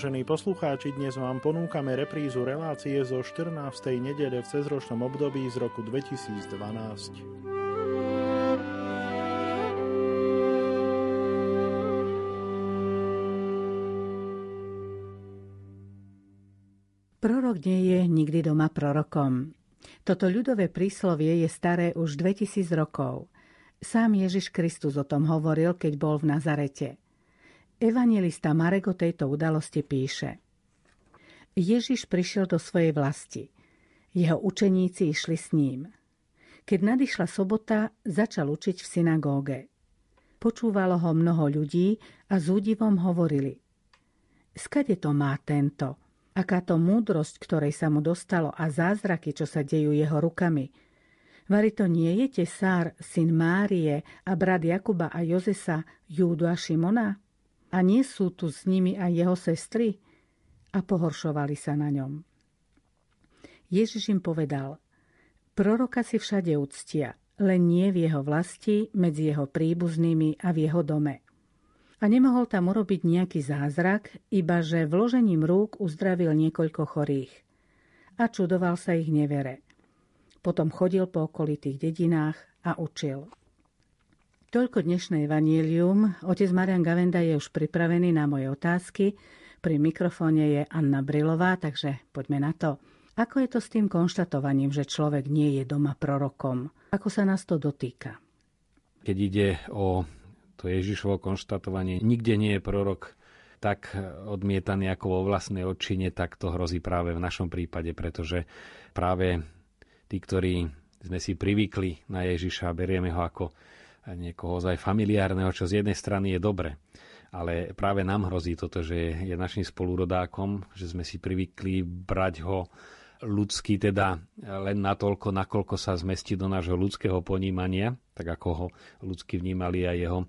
Vážení poslucháči, dnes vám ponúkame reprízu relácie zo 14. nedele v cezročnom období z roku 2012. Prorok nie je nikdy doma prorokom. Toto ľudové príslovie je staré už 2000 rokov. Sám Ježiš Kristus o tom hovoril, keď bol v Nazarete. Evangelista Marek o tejto udalosti píše. Ježiš prišiel do svojej vlasti. Jeho učeníci išli s ním. Keď nadišla sobota, začal učiť v synagóge. Počúvalo ho mnoho ľudí a s údivom hovorili. Skade to má tento? Akáto múdrosť, ktorej sa mu dostalo a zázraky, čo sa dejú jeho rukami. Vari to nie je tesár, syn Márie a brat Jakuba a Jozesa, Júdu a Šimona? A nie sú tu s nimi aj jeho sestry? A pohoršovali sa na ňom. Ježiš im povedal, proroka si všade uctia, len nie v jeho vlasti, medzi jeho príbuznými a v jeho dome a nemohol tam urobiť nejaký zázrak, iba že vložením rúk uzdravil niekoľko chorých. A čudoval sa ich nevere. Potom chodil po okolitých dedinách a učil. Toľko dnešné vanílium. Otec Marian Gavenda je už pripravený na moje otázky. Pri mikrofóne je Anna Brilová, takže poďme na to. Ako je to s tým konštatovaním, že človek nie je doma prorokom? Ako sa nás to dotýka? Keď ide o to Ježišovo konštatovanie, nikde nie je prorok tak odmietaný ako vo vlastnej odčine, tak to hrozí práve v našom prípade, pretože práve tí, ktorí sme si privykli na Ježiša berieme ho ako niekoho ozaj familiárneho, čo z jednej strany je dobre, ale práve nám hrozí toto, že je našim spolurodákom, že sme si privykli brať ho ľudský teda len natoľko, nakoľko sa zmestí do nášho ľudského ponímania, tak ako ho ľudsky vnímali aj jeho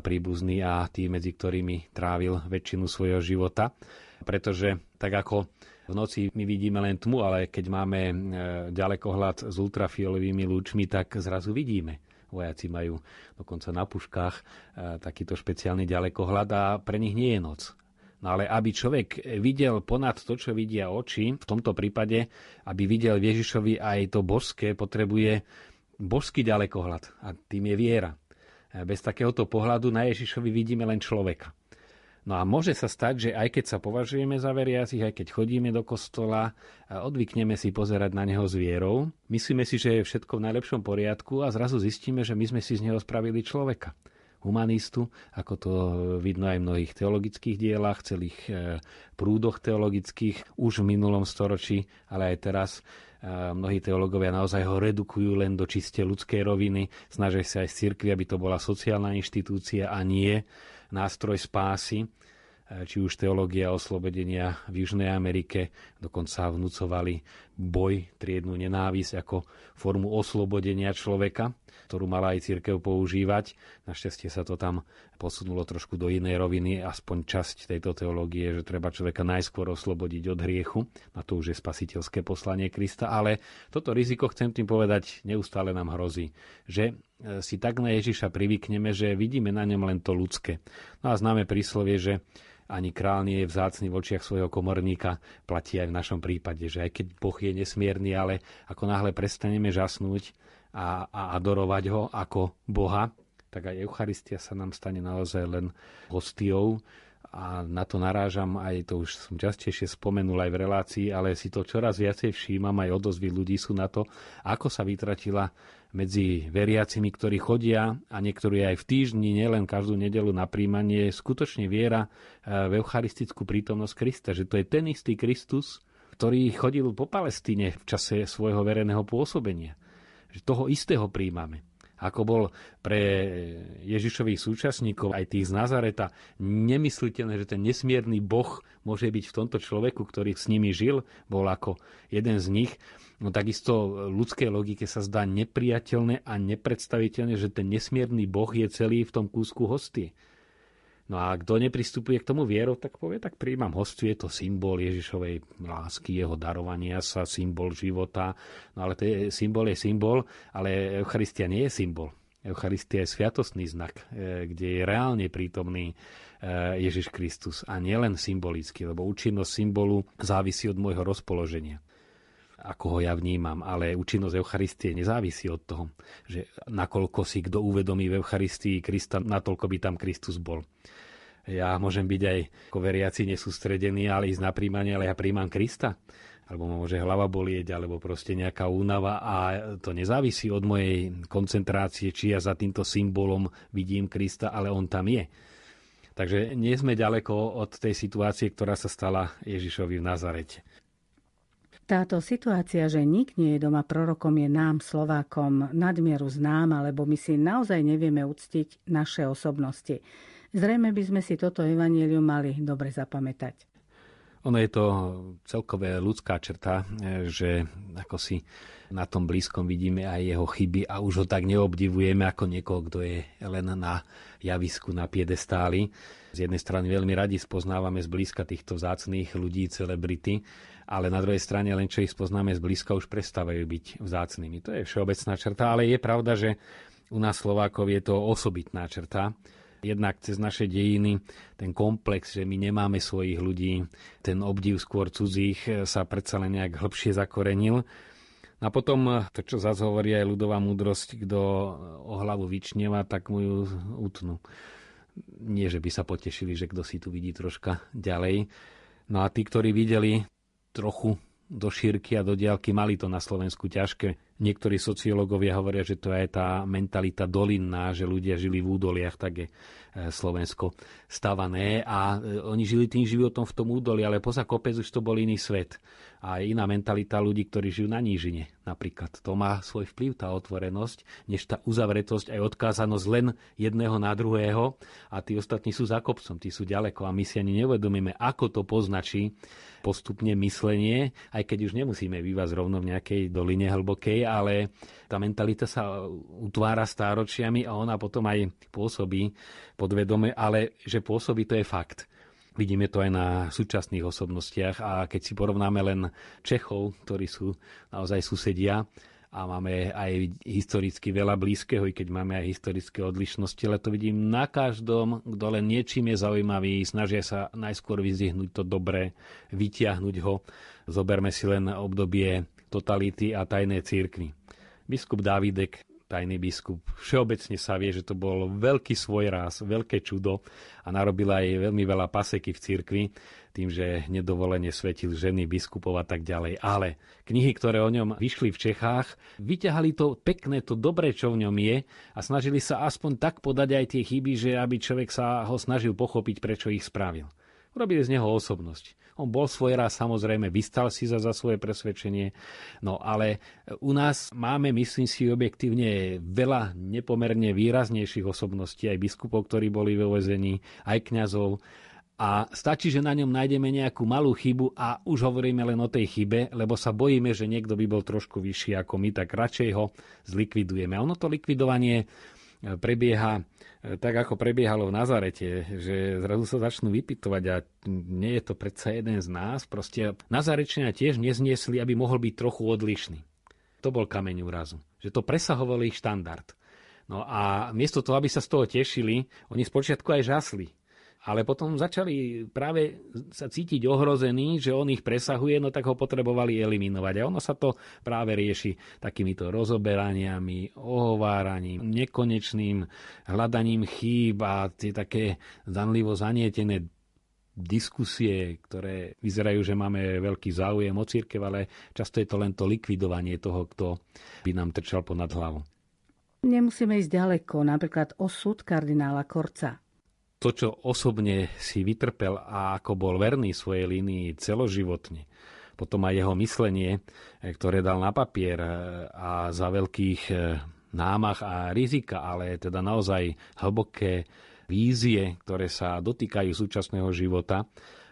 príbuzní a tí, medzi ktorými trávil väčšinu svojho života. Pretože tak ako v noci my vidíme len tmu, ale keď máme e, ďalekohľad s ultrafiolovými lúčmi, tak zrazu vidíme. Vojaci majú dokonca na puškách e, takýto špeciálny ďalekohľad a pre nich nie je noc. No ale aby človek videl ponad to, čo vidia oči, v tomto prípade, aby videl Ježišovi aj to božské, potrebuje božský ďalekohľad a tým je viera. Bez takéhoto pohľadu na Ježišovi vidíme len človeka. No a môže sa stať, že aj keď sa považujeme za veriacich, aj keď chodíme do kostola, odvykneme si pozerať na neho s vierou, myslíme si, že je všetko v najlepšom poriadku a zrazu zistíme, že my sme si z neho spravili človeka. Humanistu, ako to vidno aj v mnohých teologických dielach, celých e, prúdoch teologických už v minulom storočí, ale aj teraz e, mnohí teológovia naozaj ho redukujú len do čiste ľudskej roviny, snažia sa aj z cirkvi, aby to bola sociálna inštitúcia a nie nástroj spásy či už teológia oslobodenia v Južnej Amerike, dokonca vnúcovali boj, triednu nenávisť ako formu oslobodenia človeka, ktorú mala aj církev používať. Našťastie sa to tam posunulo trošku do inej roviny, aspoň časť tejto teológie, že treba človeka najskôr oslobodiť od hriechu. Na to už je spasiteľské poslanie Krista, ale toto riziko, chcem tým povedať, neustále nám hrozí, že e, si tak na Ježiša privykneme, že vidíme na ňom len to ľudské. No a známe príslovie, že ani král nie je vzácný v očiach svojho komorníka, platí aj v našom prípade, že aj keď Boh je nesmierny, ale ako náhle prestaneme žasnúť a, a adorovať ho ako Boha, tak aj Eucharistia sa nám stane naozaj len hostiou. A na to narážam, aj to už som častejšie spomenul aj v relácii, ale si to čoraz viacej všímam, aj odozvy ľudí sú na to, ako sa vytratila medzi veriacimi, ktorí chodia a niektorí aj v týždni, nielen každú nedelu na príjmanie, skutočne viera e, v eucharistickú prítomnosť Krista, že to je ten istý Kristus, ktorý chodil po Palestíne v čase svojho verejného pôsobenia. Že toho istého príjmame ako bol pre Ježišových súčasníkov, aj tých z Nazareta, nemysliteľné, že ten nesmierny Boh môže byť v tomto človeku, ktorý s nimi žil, bol ako jeden z nich. No takisto ľudskej logike sa zdá nepriateľné a nepredstaviteľné, že ten nesmierny Boh je celý v tom kúsku hostie. No a kto nepristupuje k tomu vierou, tak povie, tak príjmam hostiu, je to symbol Ježišovej lásky, jeho darovania sa, symbol života. No ale to je, symbol je symbol, ale Eucharistia nie je symbol. Eucharistia je sviatostný znak, e, kde je reálne prítomný e, Ježiš Kristus a nielen symbolicky, lebo účinnosť symbolu závisí od môjho rozpoloženia ako ho ja vnímam, ale účinnosť Eucharistie nezávisí od toho, že nakoľko si kto uvedomí v Eucharistii Krista, natoľko by tam Kristus bol. Ja môžem byť aj ako veriaci nesústredený, ale ísť na príjmanie, ale ja príjmam Krista alebo môže hlava bolieť, alebo proste nejaká únava a to nezávisí od mojej koncentrácie, či ja za týmto symbolom vidím Krista, ale on tam je. Takže nie sme ďaleko od tej situácie, ktorá sa stala Ježišovi v Nazarete. Táto situácia, že nik nie je doma prorokom, je nám, Slovákom, nadmieru známa, lebo my si naozaj nevieme uctiť naše osobnosti. Zrejme by sme si toto evanílium mali dobre zapamätať. Ono je to celkové ľudská črta, e, že ako si na tom blízkom vidíme aj jeho chyby a už ho tak neobdivujeme ako niekoho, kto je len na javisku, na piedestáli. Z jednej strany veľmi radi spoznávame zblízka týchto vzácných ľudí, celebrity, ale na druhej strane len čo ich spoznáme zblízka už prestávajú byť vzácnými. To je všeobecná črta, ale je pravda, že u nás Slovákov je to osobitná črta jednak cez naše dejiny, ten komplex, že my nemáme svojich ľudí, ten obdiv skôr cudzích sa predsa len nejak hĺbšie zakorenil. A potom to, čo zase hovorí aj ľudová múdrosť, kto o hlavu vyčnieva, tak mu ju utnú. Nie, že by sa potešili, že kto si tu vidí troška ďalej. No a tí, ktorí videli trochu do šírky a do diálky, mali to na Slovensku ťažké. Niektorí sociológovia hovoria, že to je tá mentalita dolinná, že ľudia žili v údoliach, tak je e, Slovensko stavané a e, oni žili tým životom v tom údoli, ale poza kopec už to bol iný svet a iná mentalita ľudí, ktorí žijú na nížine napríklad. To má svoj vplyv, tá otvorenosť, než tá uzavretosť aj odkázanosť len jedného na druhého a tí ostatní sú za kopcom, tí sú ďaleko a my si ani nevedomíme, ako to poznačí postupne myslenie, aj keď už nemusíme bývať zrovna v nejakej doline hlbokej, ale tá mentalita sa utvára stáročiami a ona potom aj pôsobí podvedome, ale že pôsobí, to je fakt. Vidíme to aj na súčasných osobnostiach a keď si porovnáme len Čechov, ktorí sú naozaj susedia, a máme aj historicky veľa blízkeho, i keď máme aj historické odlišnosti, ale to vidím na každom, kto len niečím je zaujímavý, snažia sa najskôr vyzvihnúť to dobré, vytiahnuť ho. Zoberme si len obdobie totality a tajné církvy. Biskup Dávidek tajný biskup. Všeobecne sa vie, že to bol veľký svoj raz, veľké čudo a narobil aj veľmi veľa paseky v cirkvi, tým, že nedovolene svetil ženy biskupov a tak ďalej. Ale knihy, ktoré o ňom vyšli v Čechách, vyťahali to pekné, to dobré, čo v ňom je a snažili sa aspoň tak podať aj tie chyby, že aby človek sa ho snažil pochopiť, prečo ich spravil. Urobili z neho osobnosť. On bol svoj raz samozrejme, vystal si za, za svoje presvedčenie, no ale u nás máme, myslím si, objektívne veľa nepomerne výraznejších osobností, aj biskupov, ktorí boli vo vezení, aj kňazov, a stačí, že na ňom nájdeme nejakú malú chybu a už hovoríme len o tej chybe, lebo sa bojíme, že niekto by bol trošku vyšší ako my, tak radšej ho zlikvidujeme. A ono to likvidovanie prebieha e, tak, ako prebiehalo v Nazarete, že zrazu sa začnú vypitovať a nie je to predsa jeden z nás. Proste Nazarečania tiež nezniesli, aby mohol byť trochu odlišný. To bol kameň úrazu. Že to presahovalo ich štandard. No a miesto toho, aby sa z toho tešili, oni spočiatku aj žasli ale potom začali práve sa cítiť ohrození, že on ich presahuje, no tak ho potrebovali eliminovať. A ono sa to práve rieši takýmito rozoberaniami, ohováraním, nekonečným hľadaním chýb a tie také zanlivo zanietené diskusie, ktoré vyzerajú, že máme veľký záujem o církev, ale často je to len to likvidovanie toho, kto by nám trčal ponad hlavu. Nemusíme ísť ďaleko, napríklad osud kardinála Korca to, čo osobne si vytrpel a ako bol verný svojej línii celoživotne, potom aj jeho myslenie, eh, ktoré dal na papier eh, a za veľkých eh, námach a rizika, ale teda naozaj hlboké vízie, ktoré sa dotýkajú súčasného života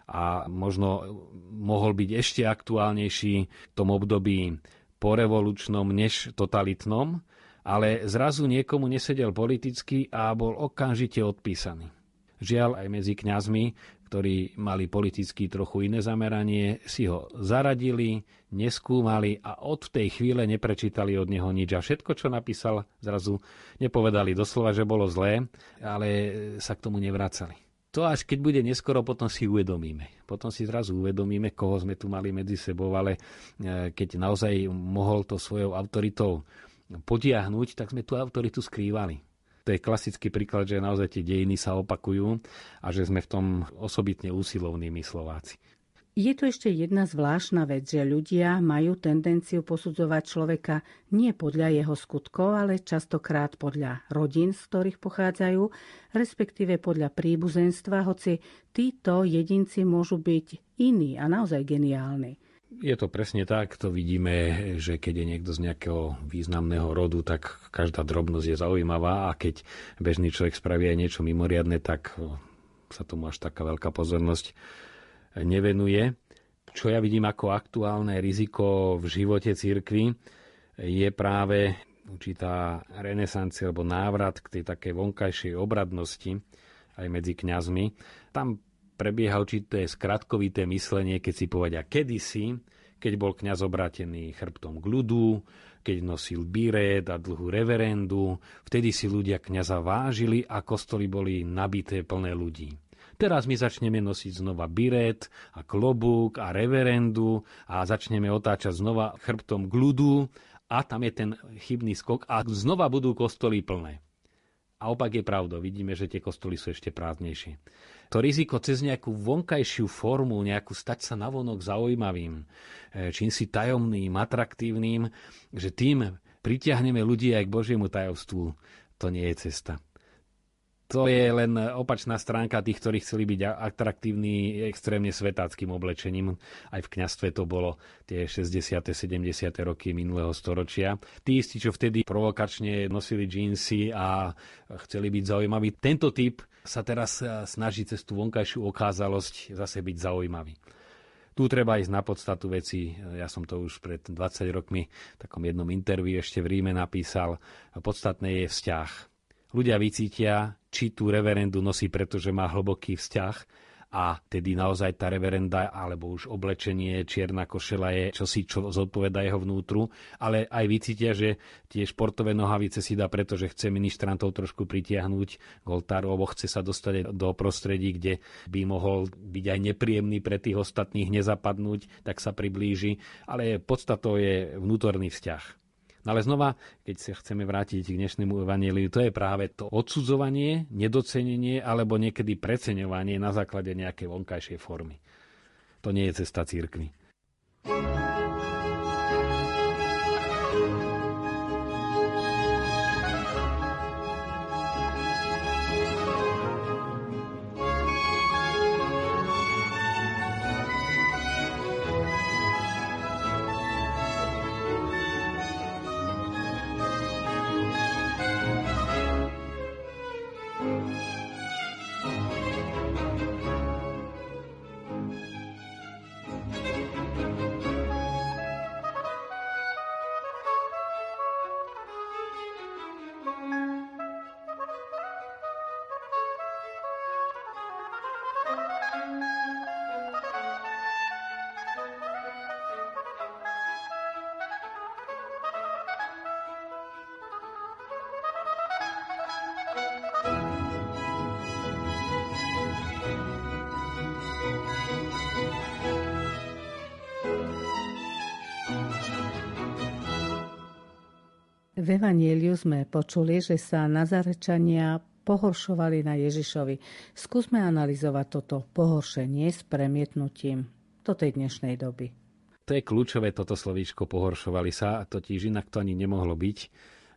a možno mohol byť ešte aktuálnejší v tom období porevolučnom než totalitnom, ale zrazu niekomu nesedel politicky a bol okamžite odpísaný. Žiaľ aj medzi kňazmi, ktorí mali politicky trochu iné zameranie, si ho zaradili, neskúmali a od tej chvíle neprečítali od neho nič. A všetko, čo napísal, zrazu nepovedali doslova, že bolo zlé, ale sa k tomu nevracali. To až keď bude neskoro, potom si uvedomíme. Potom si zrazu uvedomíme, koho sme tu mali medzi sebou, ale e, keď naozaj mohol to svojou autoritou potiahnuť, tak sme tú autoritu skrývali to je klasický príklad, že naozaj tie dejiny sa opakujú a že sme v tom osobitne úsilovní my Slováci. Je tu ešte jedna zvláštna vec, že ľudia majú tendenciu posudzovať človeka nie podľa jeho skutkov, ale častokrát podľa rodín, z ktorých pochádzajú, respektíve podľa príbuzenstva, hoci títo jedinci môžu byť iní a naozaj geniálni. Je to presne tak, to vidíme, že keď je niekto z nejakého významného rodu, tak každá drobnosť je zaujímavá a keď bežný človek spraví aj niečo mimoriadne, tak sa tomu až taká veľká pozornosť nevenuje. Čo ja vidím ako aktuálne riziko v živote církvy, je práve určitá renesancia alebo návrat k tej takej vonkajšej obradnosti aj medzi kňazmi. Tam prebieha určité skratkovité myslenie, keď si povedia kedysi, keď bol kňaz obratený chrbtom k ľudu, keď nosil biret a dlhú reverendu, vtedy si ľudia kňaza vážili a kostoly boli nabité plné ľudí. Teraz my začneme nosiť znova biret a klobúk a reverendu a začneme otáčať znova chrbtom k ľudu a tam je ten chybný skok a znova budú kostoly plné. A opak je pravdou. Vidíme, že tie kostoly sú ešte prázdnejšie to riziko cez nejakú vonkajšiu formu, nejakú stať sa navonok zaujímavým, e, čím si tajomným, atraktívnym, že tým pritiahneme ľudí aj k Božiemu tajovstvu, to nie je cesta. To je len opačná stránka tých, ktorí chceli byť atraktívni extrémne svetáckým oblečením. Aj v kňastve to bolo tie 60. 70. roky minulého storočia. Tí istí, čo vtedy provokačne nosili džínsy a chceli byť zaujímaví. Tento typ sa teraz e, snaží cez tú vonkajšiu okázalosť zase byť zaujímavý. Tu treba ísť na podstatu veci. Ja som to už pred 20 rokmi v takom jednom interviu ešte v Ríme napísal. Podstatné je vzťah ľudia vycítia, či tú reverendu nosí, pretože má hlboký vzťah a tedy naozaj tá reverenda alebo už oblečenie, čierna košela je čosi, čo zodpoveda jeho vnútru, ale aj vycítia, že tie športové nohavice si dá, pretože chce ministrantov trošku pritiahnuť k oltáru, alebo chce sa dostať do prostredí, kde by mohol byť aj nepríjemný pre tých ostatných, nezapadnúť, tak sa priblíži, ale podstatou je vnútorný vzťah. No ale znova, keď sa chceme vrátiť k dnešnému evaníliu, to je práve to odsudzovanie, nedocenenie alebo niekedy preceňovanie na základe nejakej vonkajšej formy. To nie je cesta církvy. V Evanieliu sme počuli, že sa Nazarečania pohoršovali na Ježišovi. Skúsme analyzovať toto pohoršenie s premietnutím do tej dnešnej doby. To je kľúčové toto slovíčko pohoršovali sa, totiž inak to ani nemohlo byť.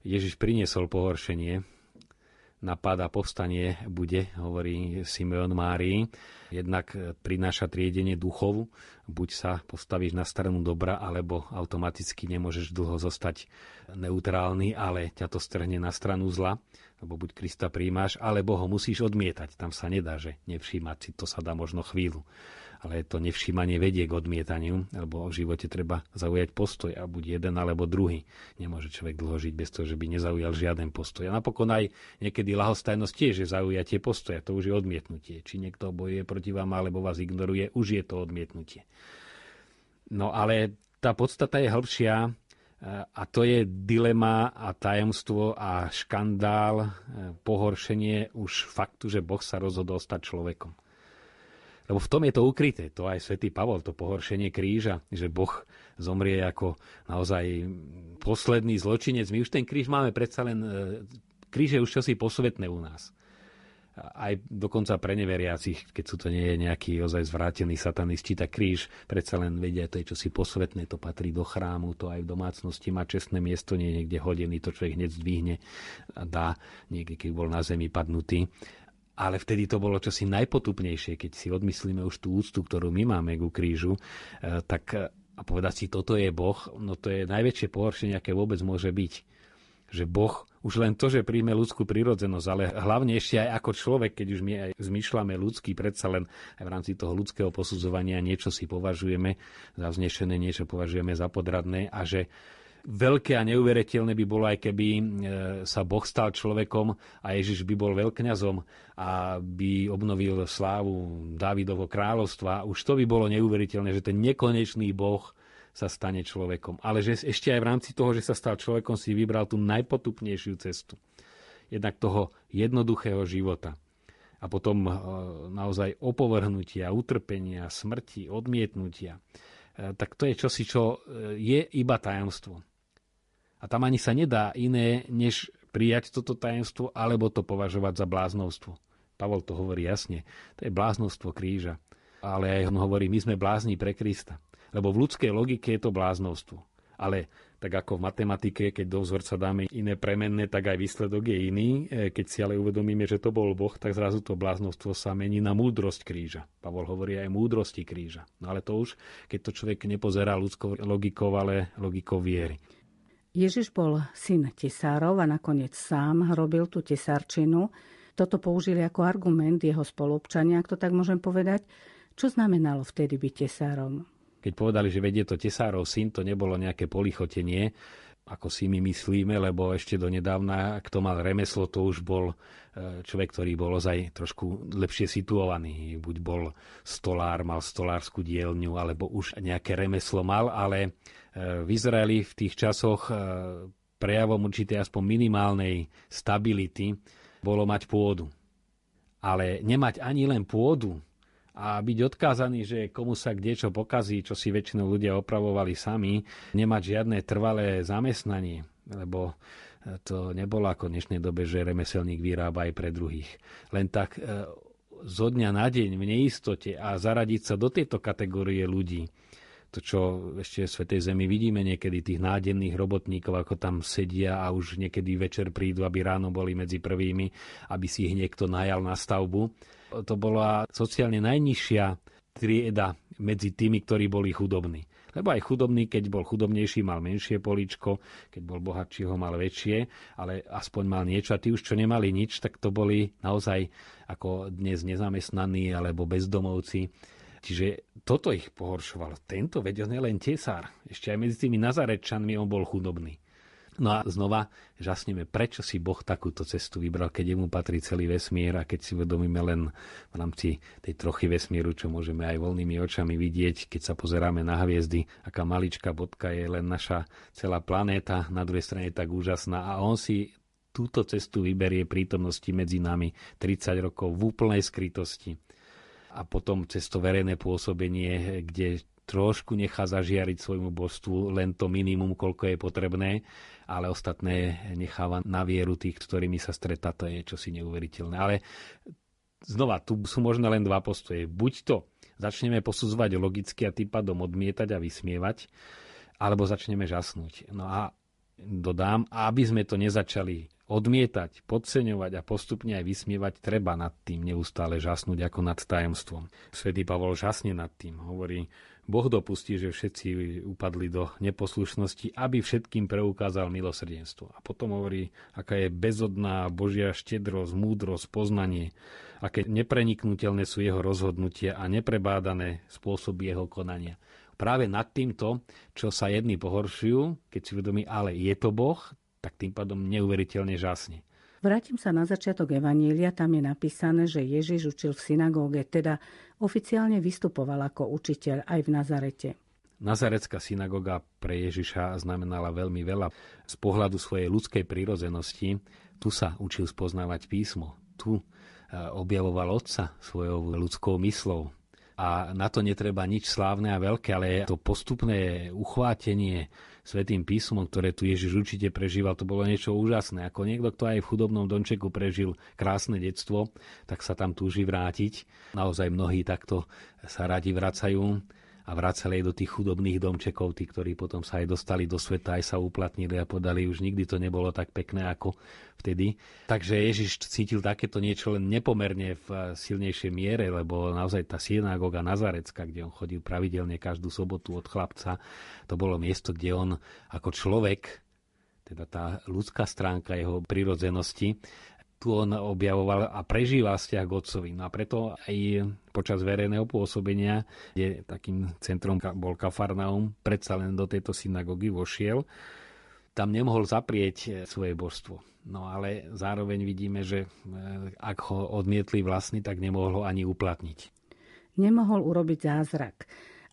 Ježiš priniesol pohoršenie, napad a povstanie bude, hovorí Simeon Márii. Jednak prináša triedenie duchov, buď sa postavíš na stranu dobra, alebo automaticky nemôžeš dlho zostať neutrálny, ale ťa to strhne na stranu zla, lebo buď Krista príjmaš, alebo ho musíš odmietať. Tam sa nedá, že nevšímať si, to sa dá možno chvíľu. Ale to nevšímanie vedie k odmietaniu, lebo v živote treba zaujať postoj a buď jeden alebo druhý. Nemôže človek dlho žiť bez toho, že by nezaujal žiaden postoj. A napokon aj niekedy lahostajnosť tiež je zaujatie postoja, to už je odmietnutie. Či niekto bojuje proti vám alebo vás ignoruje, už je to odmietnutie. No ale tá podstata je hĺbšia a to je dilema a tajomstvo a škandál, e, pohoršenie už faktu, že Boh sa rozhodol stať človekom. Lebo v tom je to ukryté. To aj svätý Pavol, to pohoršenie kríža, že Boh zomrie ako naozaj posledný zločinec. My už ten kríž máme predsa len... E, kríž je už čosi posvetné u nás aj dokonca pre neveriacich, keď sú to nie je nejaký ozaj zvrátený satanisti, tak kríž predsa len vedia, to je čosi posvetné, to patrí do chrámu, to aj v domácnosti má čestné miesto, nie je niekde hodený, to človek hneď zdvihne a dá, niekde keď bol na zemi padnutý. Ale vtedy to bolo čosi najpotupnejšie, keď si odmyslíme už tú úctu, ktorú my máme ku krížu, e, tak e, a povedať si, toto je Boh, no to je najväčšie pohoršenie, aké vôbec môže byť. Že Boh už len to, že príjme ľudskú prírodzenosť, ale hlavne ešte aj ako človek, keď už my aj zmyšľame ľudský, predsa len aj v rámci toho ľudského posudzovania niečo si považujeme za vznešené, niečo považujeme za podradné a že veľké a neuveriteľné by bolo aj keby e, sa Boh stal človekom a Ježiš by bol veľkňazom a by obnovil slávu Dávidovho kráľovstva. Už to by bolo neuveriteľné, že ten nekonečný Boh sa stane človekom. Ale že ešte aj v rámci toho, že sa stal človekom, si vybral tú najpotupnejšiu cestu. Jednak toho jednoduchého života. A potom e, naozaj opovrhnutia, utrpenia, smrti, odmietnutia. E, tak to je čosi, čo je iba tajomstvo. A tam ani sa nedá iné, než prijať toto tajemstvo, alebo to považovať za bláznovstvo. Pavol to hovorí jasne. To je bláznovstvo kríža. Ale aj on hovorí, my sme blázni pre Krista. Lebo v ľudskej logike je to bláznovstvo. Ale tak ako v matematike, keď do vzorca dáme iné premenné, tak aj výsledok je iný. E, keď si ale uvedomíme, že to bol Boh, tak zrazu to bláznostvo sa mení na múdrosť kríža. Pavol hovorí aj múdrosti kríža. No ale to už, keď to človek nepozerá ľudskou logikou, ale logikou viery. Ježiš bol syn tesárov a nakoniec sám robil tú tesárčinu. Toto použili ako argument jeho spolupčania, ak to tak môžem povedať. Čo znamenalo vtedy byť tesárom? Keď povedali, že vedie to tesárov syn, to nebolo nejaké polichotenie, ako si my myslíme, lebo ešte donedávna, kto mal remeslo, to už bol e, človek, ktorý bol ozaj trošku lepšie situovaný. Buď bol stolár, mal stolárskú dielňu, alebo už nejaké remeslo mal, ale e, v Izraeli v tých časoch e, prejavom určitej aspoň minimálnej stability bolo mať pôdu. Ale nemať ani len pôdu, a byť odkázaný, že komu sa kde čo pokazí, čo si väčšinou ľudia opravovali sami, nemať žiadne trvalé zamestnanie, lebo to nebolo ako v dnešnej dobe, že remeselník vyrába aj pre druhých. Len tak e, zo dňa na deň v neistote a zaradiť sa do tejto kategórie ľudí, to, čo ešte v Svetej Zemi vidíme niekedy, tých nádenných robotníkov, ako tam sedia a už niekedy večer prídu, aby ráno boli medzi prvými, aby si ich niekto najal na stavbu to bola sociálne najnižšia trieda medzi tými, ktorí boli chudobní. Lebo aj chudobný, keď bol chudobnejší, mal menšie políčko, keď bol bohatší, ho mal väčšie, ale aspoň mal niečo. A tí už, čo nemali nič, tak to boli naozaj ako dnes nezamestnaní alebo bezdomovci. Čiže toto ich pohoršovalo. Tento, on je len tesár. Ešte aj medzi tými Nazarečanmi on bol chudobný. No a znova žasneme, prečo si Boh takúto cestu vybral, keď jemu patrí celý vesmír a keď si vedomíme len v rámci tej trochy vesmíru, čo môžeme aj voľnými očami vidieť, keď sa pozeráme na hviezdy, aká maličká bodka je len naša celá planéta, na druhej strane tak úžasná. A on si túto cestu vyberie prítomnosti medzi nami 30 rokov v úplnej skrytosti. A potom cez to verejné pôsobenie, kde trošku nechá zažiariť svojmu božstvu len to minimum, koľko je potrebné, ale ostatné necháva na vieru tých, ktorými sa stretá, to je čosi neuveriteľné. Ale znova, tu sú možno len dva postoje. Buď to začneme posudzovať logicky a tým pádom odmietať a vysmievať, alebo začneme žasnúť. No a dodám, aby sme to nezačali odmietať, podceňovať a postupne aj vysmievať, treba nad tým neustále žasnúť ako nad tajomstvom. Svetý Pavol žasne nad tým. Hovorí, Boh dopustí, že všetci upadli do neposlušnosti, aby všetkým preukázal milosrdenstvo. A potom hovorí, aká je bezodná Božia štedrosť, múdrosť, poznanie, aké nepreniknutelné sú jeho rozhodnutia a neprebádané spôsoby jeho konania. Práve nad týmto, čo sa jedni pohoršujú, keď si vedomí, ale je to Boh, tak tým pádom neuveriteľne žasne. Vrátim sa na začiatok Evanília, tam je napísané, že Ježiš učil v synagóge, teda oficiálne vystupoval ako učiteľ aj v Nazarete. Nazarecká synagoga pre Ježiša znamenala veľmi veľa. Z pohľadu svojej ľudskej prírozenosti tu sa učil spoznávať písmo. Tu e, objavoval otca svojou ľudskou myslou. A na to netreba nič slávne a veľké, ale to postupné uchvátenie svetým písmom, ktoré tu Ježiš určite prežíval, to bolo niečo úžasné. Ako niekto, kto aj v chudobnom domčeku prežil krásne detstvo, tak sa tam túži vrátiť. Naozaj mnohí takto sa radi vracajú a vracali aj do tých chudobných domčekov, tí, ktorí potom sa aj dostali do sveta, aj sa uplatnili a podali, už nikdy to nebolo tak pekné ako vtedy. Takže Ježiš cítil takéto niečo len nepomerne v silnejšej miere, lebo naozaj tá synagoga Nazarecka, kde on chodil pravidelne každú sobotu od chlapca, to bolo miesto, kde on ako človek teda tá ľudská stránka jeho prirodzenosti, tu on objavoval a prežíval vzťah k otcovi. No a preto aj počas verejného pôsobenia, kde takým centrom bol Kafarnaum, predsa len do tejto synagógy vošiel, tam nemohol zaprieť e, svoje božstvo. No ale zároveň vidíme, že e, ak ho odmietli vlastní, tak nemohol ho ani uplatniť. Nemohol urobiť zázrak.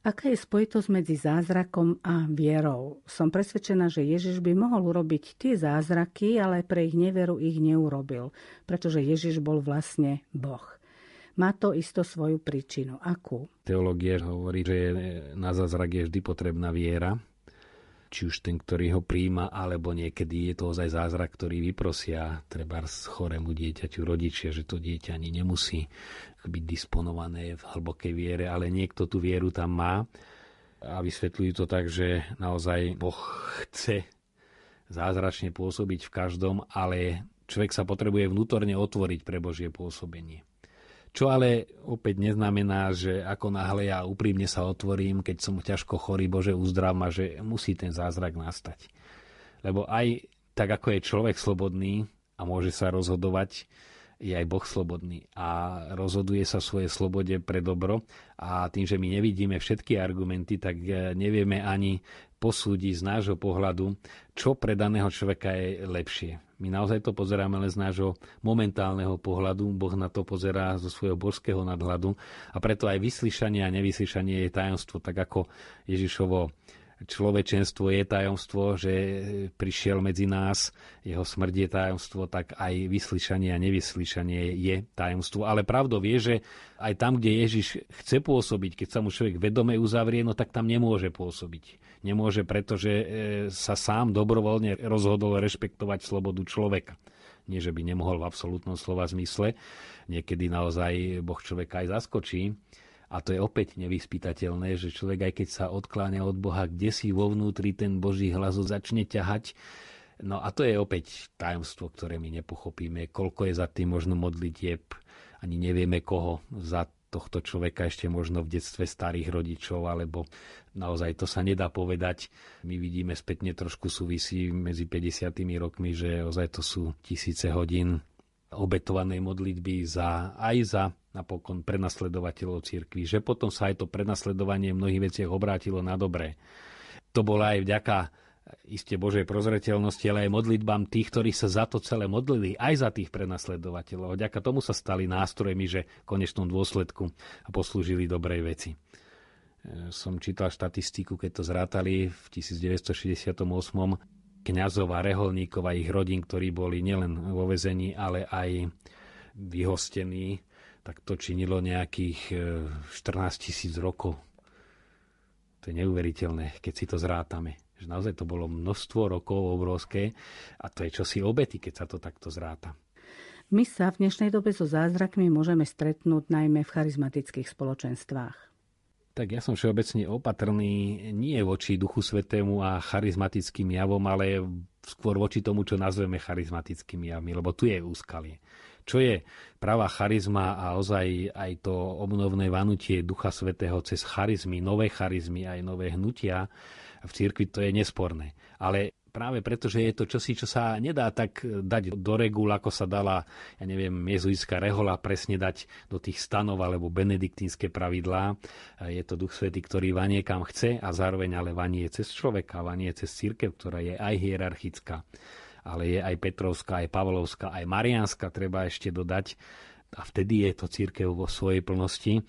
Aká je spojitosť medzi zázrakom a vierou? Som presvedčená, že Ježiš by mohol urobiť tie zázraky, ale pre ich neveru ich neurobil, pretože Ježiš bol vlastne Boh. Má to isto svoju príčinu. Akú? Teológia hovorí, že na zázrak je vždy potrebná viera, či už ten, ktorý ho príjma, alebo niekedy je to ozaj zázrak, ktorý vyprosia treba chorému dieťaťu rodičia, že to dieťa ani nemusí byť disponované v hlbokej viere, ale niekto tú vieru tam má a vysvetľujú to tak, že naozaj Boh chce zázračne pôsobiť v každom, ale človek sa potrebuje vnútorne otvoriť pre Božie pôsobenie. Čo ale opäť neznamená, že ako náhle ja úprimne sa otvorím, keď som ťažko chorý, Bože, uzdrav ma, že musí ten zázrak nastať. Lebo aj tak, ako je človek slobodný a môže sa rozhodovať, je aj Boh slobodný a rozhoduje sa v svojej slobode pre dobro a tým, že my nevidíme všetky argumenty, tak e, nevieme ani posúdiť z nášho pohľadu, čo pre daného človeka je lepšie. My naozaj to pozeráme len z nášho momentálneho pohľadu, Boh na to pozerá zo svojho božského nadhľadu a preto aj vyslyšanie a nevyslyšanie je tajomstvo, tak ako Ježišovo človečenstvo je tajomstvo, že prišiel medzi nás, jeho smrť je tajomstvo, tak aj vyslyšanie a nevyslyšanie je tajomstvo. Ale pravdou je, že aj tam, kde Ježiš chce pôsobiť, keď sa mu človek vedome uzavrie, no tak tam nemôže pôsobiť. Nemôže, pretože e, sa sám dobrovoľne rozhodol rešpektovať slobodu človeka. Nie, že by nemohol v absolútnom slova zmysle. Niekedy naozaj Boh človeka aj zaskočí. A to je opäť nevyspytateľné, že človek aj keď sa odkláňa od Boha, kde si vo vnútri ten Boží hlas začne ťahať. No a to je opäť tajomstvo, ktoré my nepochopíme. Koľko je za tým možno modlitieb, ani nevieme koho za tohto človeka ešte možno v detstve starých rodičov, alebo naozaj to sa nedá povedať. My vidíme spätne trošku súvisí medzi 50 rokmi, že ozaj to sú tisíce hodín obetovanej modlitby za, aj za napokon prenasledovateľov cirkvi, že potom sa aj to prenasledovanie v mnohých veciach obrátilo na dobré. To bola aj vďaka iste Božej prozreteľnosti, ale aj modlitbám tých, ktorí sa za to celé modlili, aj za tých prenasledovateľov. Vďaka tomu sa stali nástrojmi, že v konečnom dôsledku poslúžili dobrej veci. E, som čítal štatistiku, keď to zrátali v 1968 kňazov a reholníkov a ich rodín, ktorí boli nielen vo vezení, ale aj vyhostení, tak to činilo nejakých 14 e, tisíc rokov. To je neuveriteľné, keď si to zrátame. Že naozaj to bolo množstvo rokov obrovské a to je čosi obety, keď sa to takto zráta. My sa v dnešnej dobe so zázrakmi môžeme stretnúť najmä v charizmatických spoločenstvách. Tak ja som všeobecne opatrný nie voči Duchu Svetému a charizmatickým javom, ale skôr voči tomu, čo nazveme charizmatickými javmi, lebo tu je úskalie. Čo je pravá charizma a ozaj aj to obnovné vanutie Ducha Svetého cez charizmy, nové charizmy, aj nové hnutia v cirkvi, to je nesporné. Ale práve preto, že je to čosi, čo sa nedá tak dať do regul, ako sa dala, ja neviem, jezuitská rehola presne dať do tých stanov alebo benediktínske pravidlá. Je to Duch Svetý, ktorý vanie kam chce a zároveň ale vanie cez človeka, vanie cez církev, ktorá je aj hierarchická ale je aj Petrovská, aj Pavlovská, aj Mariánska, treba ešte dodať, a vtedy je to církev vo svojej plnosti,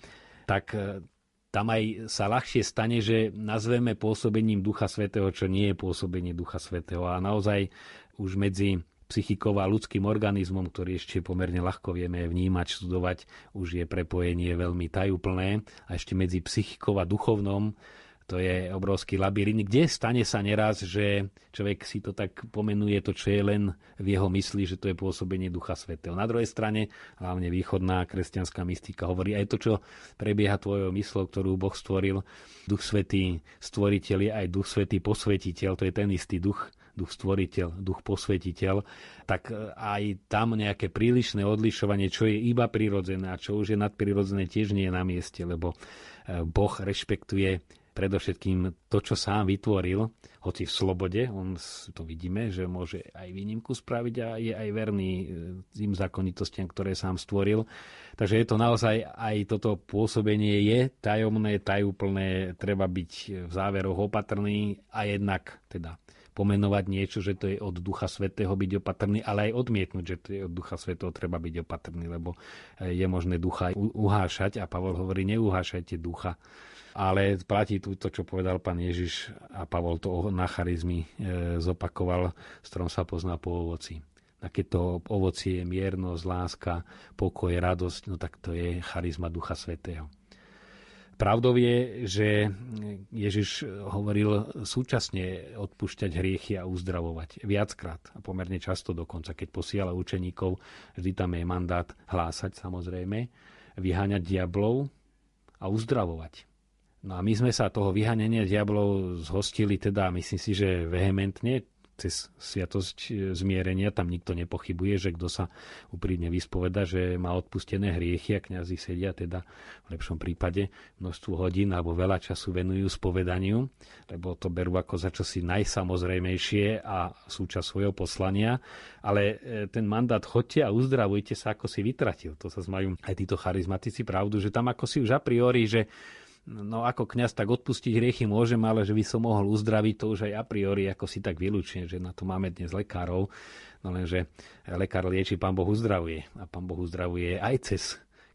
tak e, tam aj sa ľahšie stane, že nazveme pôsobením Ducha Svetého, čo nie je pôsobenie Ducha Svetého. A naozaj už medzi psychikou a ľudským organizmom, ktorý ešte pomerne ľahko vieme vnímať, študovať, už je prepojenie veľmi tajúplné. A ešte medzi psychikou a duchovnom to je obrovský labyrint, kde stane sa neraz, že človek si to tak pomenuje, to, čo je len v jeho mysli, že to je pôsobenie Ducha Svetého. Na druhej strane, hlavne východná kresťanská mystika hovorí aj to, čo prebieha tvojou myslou, ktorú Boh stvoril. Duch Svetý stvoriteľ je aj Duch Svetý posvetiteľ, to je ten istý duch, duch stvoriteľ, duch posvetiteľ, tak e, aj tam nejaké prílišné odlišovanie, čo je iba prirodzené a čo už je nadprirodzené, tiež nie je na mieste, lebo e, Boh rešpektuje predovšetkým to, čo sám vytvoril, hoci v slobode, on to vidíme, že môže aj výnimku spraviť a je aj verný e, tým zákonitostiam, ktoré sám stvoril. Takže je to naozaj aj toto pôsobenie je tajomné, tajúplné, treba byť v záveroch opatrný a jednak teda pomenovať niečo, že to je od Ducha Svetého byť opatrný, ale aj odmietnúť, že to je od Ducha Svetého treba byť opatrný, lebo e, je možné ducha uhášať a Pavol hovorí, neuhášajte ducha ale platí tu to, čo povedal pán Ježiš a Pavol to na charizmy e, zopakoval, s ktorom sa pozná po ovoci. A keď to ovocie je miernosť, láska, pokoj, radosť, no tak to je charizma Ducha Svetého. Pravdou je, že Ježiš hovoril súčasne odpúšťať hriechy a uzdravovať. Viackrát a pomerne často dokonca, keď posiela učeníkov, vždy tam je mandát hlásať samozrejme, vyháňať diablov a uzdravovať. No a my sme sa toho vyhanenia diablov zhostili teda, myslím si, že vehementne, cez sviatosť e, zmierenia, tam nikto nepochybuje, že kto sa úprimne vyspoveda, že má odpustené hriechy a kňazi sedia teda v lepšom prípade. Množstvu hodín alebo veľa času venujú spovedaniu, lebo to berú ako za čosi najsamozrejmejšie a súčasť svojho poslania, ale e, ten mandát chodte a uzdravujte sa, ako si vytratil. To sa majú aj títo charizmatici pravdu, že tam ako si už a priori, že no ako kňaz tak odpustiť hriechy môžem, ale že by som mohol uzdraviť, to už aj a priori ako si tak vylúčne, že na to máme dnes lekárov, no lenže lekár lieči, pán Boh uzdravuje a pán Boh uzdravuje aj cez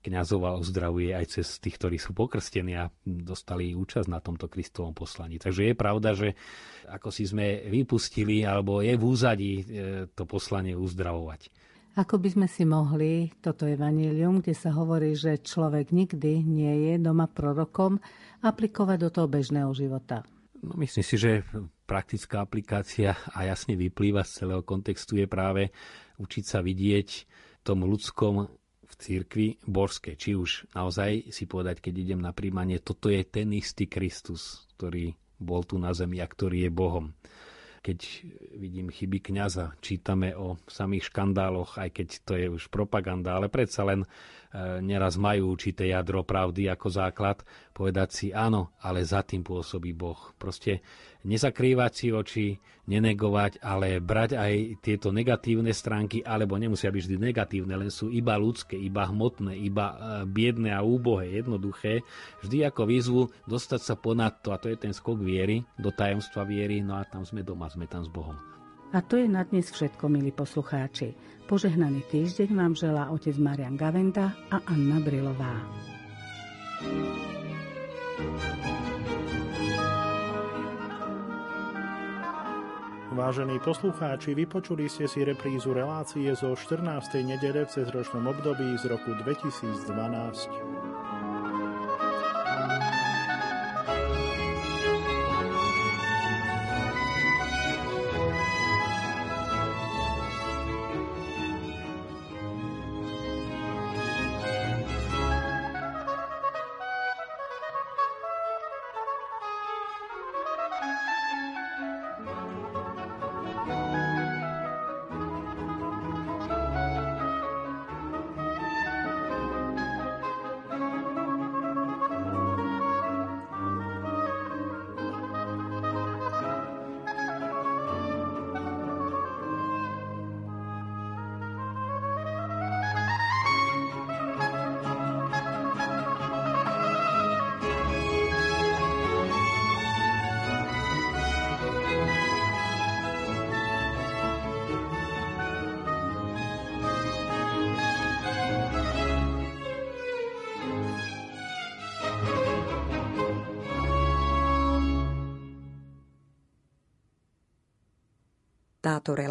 kňazov a uzdravuje aj cez tých, ktorí sú pokrstení a dostali účasť na tomto Kristovom poslaní. Takže je pravda, že ako si sme vypustili, alebo je v úzadí e, to poslanie uzdravovať. Ako by sme si mohli toto evanílium, kde sa hovorí, že človek nikdy nie je doma prorokom, aplikovať do toho bežného života? No, myslím si, že praktická aplikácia a jasne vyplýva z celého kontextu je práve učiť sa vidieť tom ľudskom v cirkvi božské. Či už naozaj si povedať, keď idem na príjmanie, toto je ten istý Kristus, ktorý bol tu na zemi a ktorý je Bohom keď vidím chyby kňaza, čítame o samých škandáloch, aj keď to je už propaganda, ale predsa len neraz majú určité jadro pravdy ako základ, povedať si áno, ale za tým pôsobí Boh. Proste nezakrývať si oči, nenegovať, ale brať aj tieto negatívne stránky, alebo nemusia byť vždy negatívne, len sú iba ľudské, iba hmotné, iba e, biedné a úbohé, jednoduché. Vždy ako výzvu dostať sa ponad to, a to je ten skok viery, do tajomstva viery, no a tam sme doma, sme tam s Bohom. A to je na dnes všetko, milí poslucháči. Požehnaný týždeň vám želá otec Marian Gavenda a Anna Brilová. Vážení poslucháči, vypočuli ste si reprízu relácie zo 14. nedele v cezročnom období z roku 2012. Táto